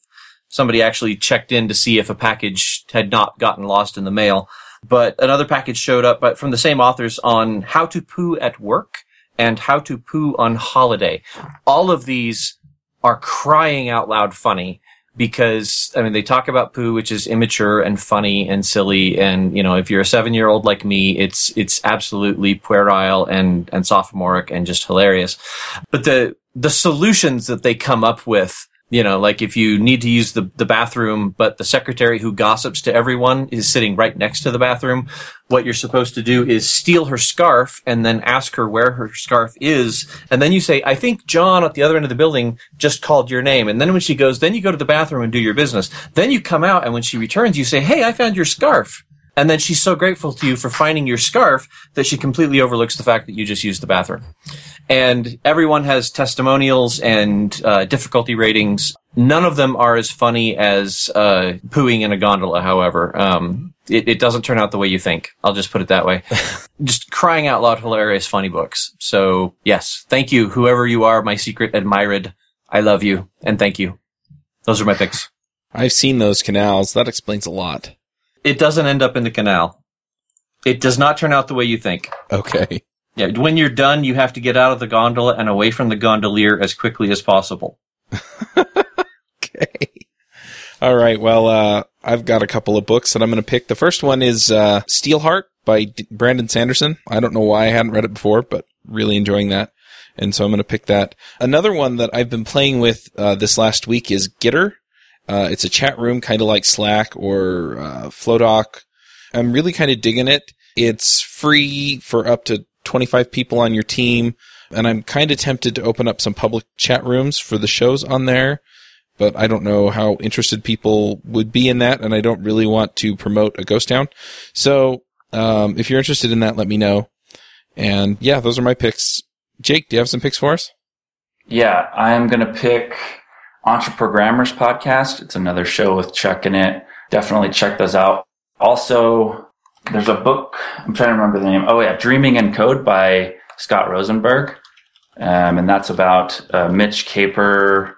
somebody actually checked in to see if a package had not gotten lost in the mail. But another package showed up, but from the same authors on how to poo at work and how to poo on holiday. All of these are crying out loud funny because I mean they talk about poo, which is immature and funny and silly, and you know if you're a seven year old like me, it's it's absolutely puerile and and sophomoric and just hilarious. But the the solutions that they come up with. You know, like if you need to use the, the bathroom, but the secretary who gossips to everyone is sitting right next to the bathroom, what you're supposed to do is steal her scarf and then ask her where her scarf is. And then you say, I think John at the other end of the building just called your name. And then when she goes, then you go to the bathroom and do your business. Then you come out and when she returns, you say, Hey, I found your scarf. And then she's so grateful to you for finding your scarf that she completely overlooks the fact that you just used the bathroom. And everyone has testimonials and uh, difficulty ratings. None of them are as funny as uh, pooing in a gondola, however. Um, it, it doesn't turn out the way you think. I'll just put it that way. just crying out loud, hilarious, funny books. So, yes, thank you, whoever you are, my secret admired. I love you, and thank you. Those are my picks. I've seen those canals. That explains a lot. It doesn't end up in the canal. It does not turn out the way you think. Okay. Yeah, when you're done, you have to get out of the gondola and away from the gondolier as quickly as possible. okay. All right. Well, uh, I've got a couple of books that I'm going to pick. The first one is uh, Steelheart by D- Brandon Sanderson. I don't know why I hadn't read it before, but really enjoying that. And so I'm going to pick that. Another one that I've been playing with uh, this last week is Gitter. Uh, it's a chat room, kind of like Slack or uh, Flowdock. I'm really kind of digging it. It's free for up to 25 people on your team. And I'm kind of tempted to open up some public chat rooms for the shows on there but I don't know how interested people would be in that, and I don't really want to promote a ghost town. So, um, if you're interested in that, let me know. And yeah, those are my picks. Jake, do you have some picks for us? Yeah, I'm going to pick Entreprogrammers podcast. It's another show with Chuck in it. Definitely check those out. Also, there's a book. I'm trying to remember the name. Oh yeah, Dreaming in Code by Scott Rosenberg. Um, and that's about uh, Mitch Kapor,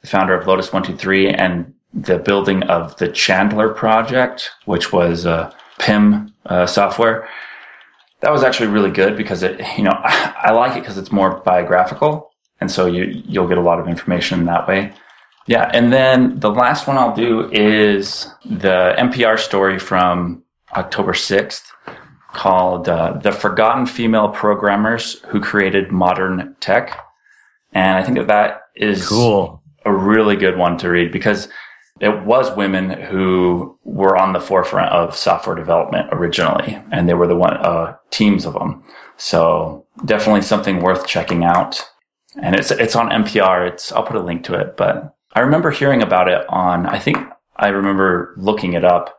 the founder of Lotus 123 and the building of the Chandler project, which was uh, PIM uh, software. That was actually really good because it, you know, I, I like it because it's more biographical. And so you, you'll get a lot of information that way. Yeah. And then the last one I'll do is the NPR story from October 6th called uh, The Forgotten Female Programmers Who Created Modern Tech. And I think that that is Cool. a really good one to read because it was women who were on the forefront of software development originally, and they were the one uh, teams of them. So definitely something worth checking out. And it's it's on NPR. It's I'll put a link to it, but I remember hearing about it on. I think I remember looking it up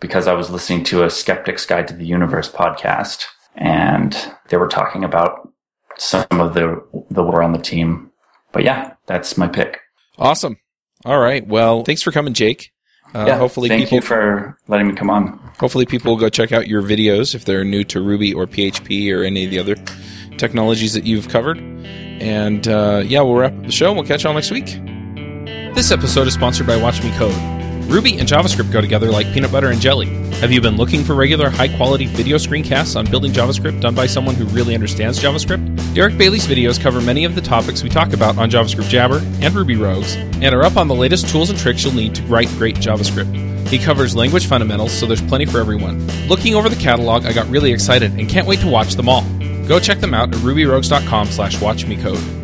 because I was listening to a Skeptic's Guide to the Universe podcast, and they were talking about some of the the were on the team. But yeah, that's my pick. Awesome. All right. Well, thanks for coming, Jake. Uh, yeah, hopefully thank people you for letting me come on. hopefully people will go check out your videos if they're new to Ruby or PHP or any of the other technologies that you've covered. And uh, yeah, we'll wrap up the show. We'll catch y'all next week. This episode is sponsored by Watch Me Code. Ruby and JavaScript go together like peanut butter and jelly. Have you been looking for regular, high quality video screencasts on building JavaScript done by someone who really understands JavaScript? Derick Bailey's videos cover many of the topics we talk about on JavaScript Jabber and Ruby Rogues, and are up on the latest tools and tricks you'll need to write great JavaScript. He covers language fundamentals, so there's plenty for everyone. Looking over the catalog, I got really excited and can't wait to watch them all. Go check them out at rubyrogues.com slash watchmecode.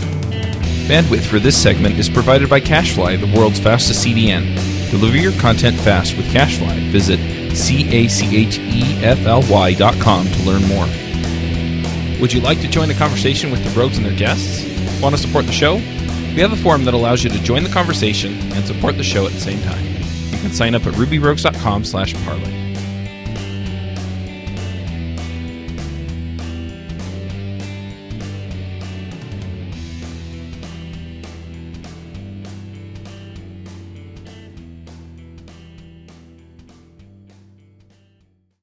Bandwidth for this segment is provided by CacheFly, the world's fastest CDN. Deliver your content fast with CacheFly. Visit C-A-C-H-E-F-L-Y.com to learn more. Would you like to join the conversation with the rogues and their guests? Want to support the show? We have a forum that allows you to join the conversation and support the show at the same time. You can sign up at rubyrogues.com slash parlay.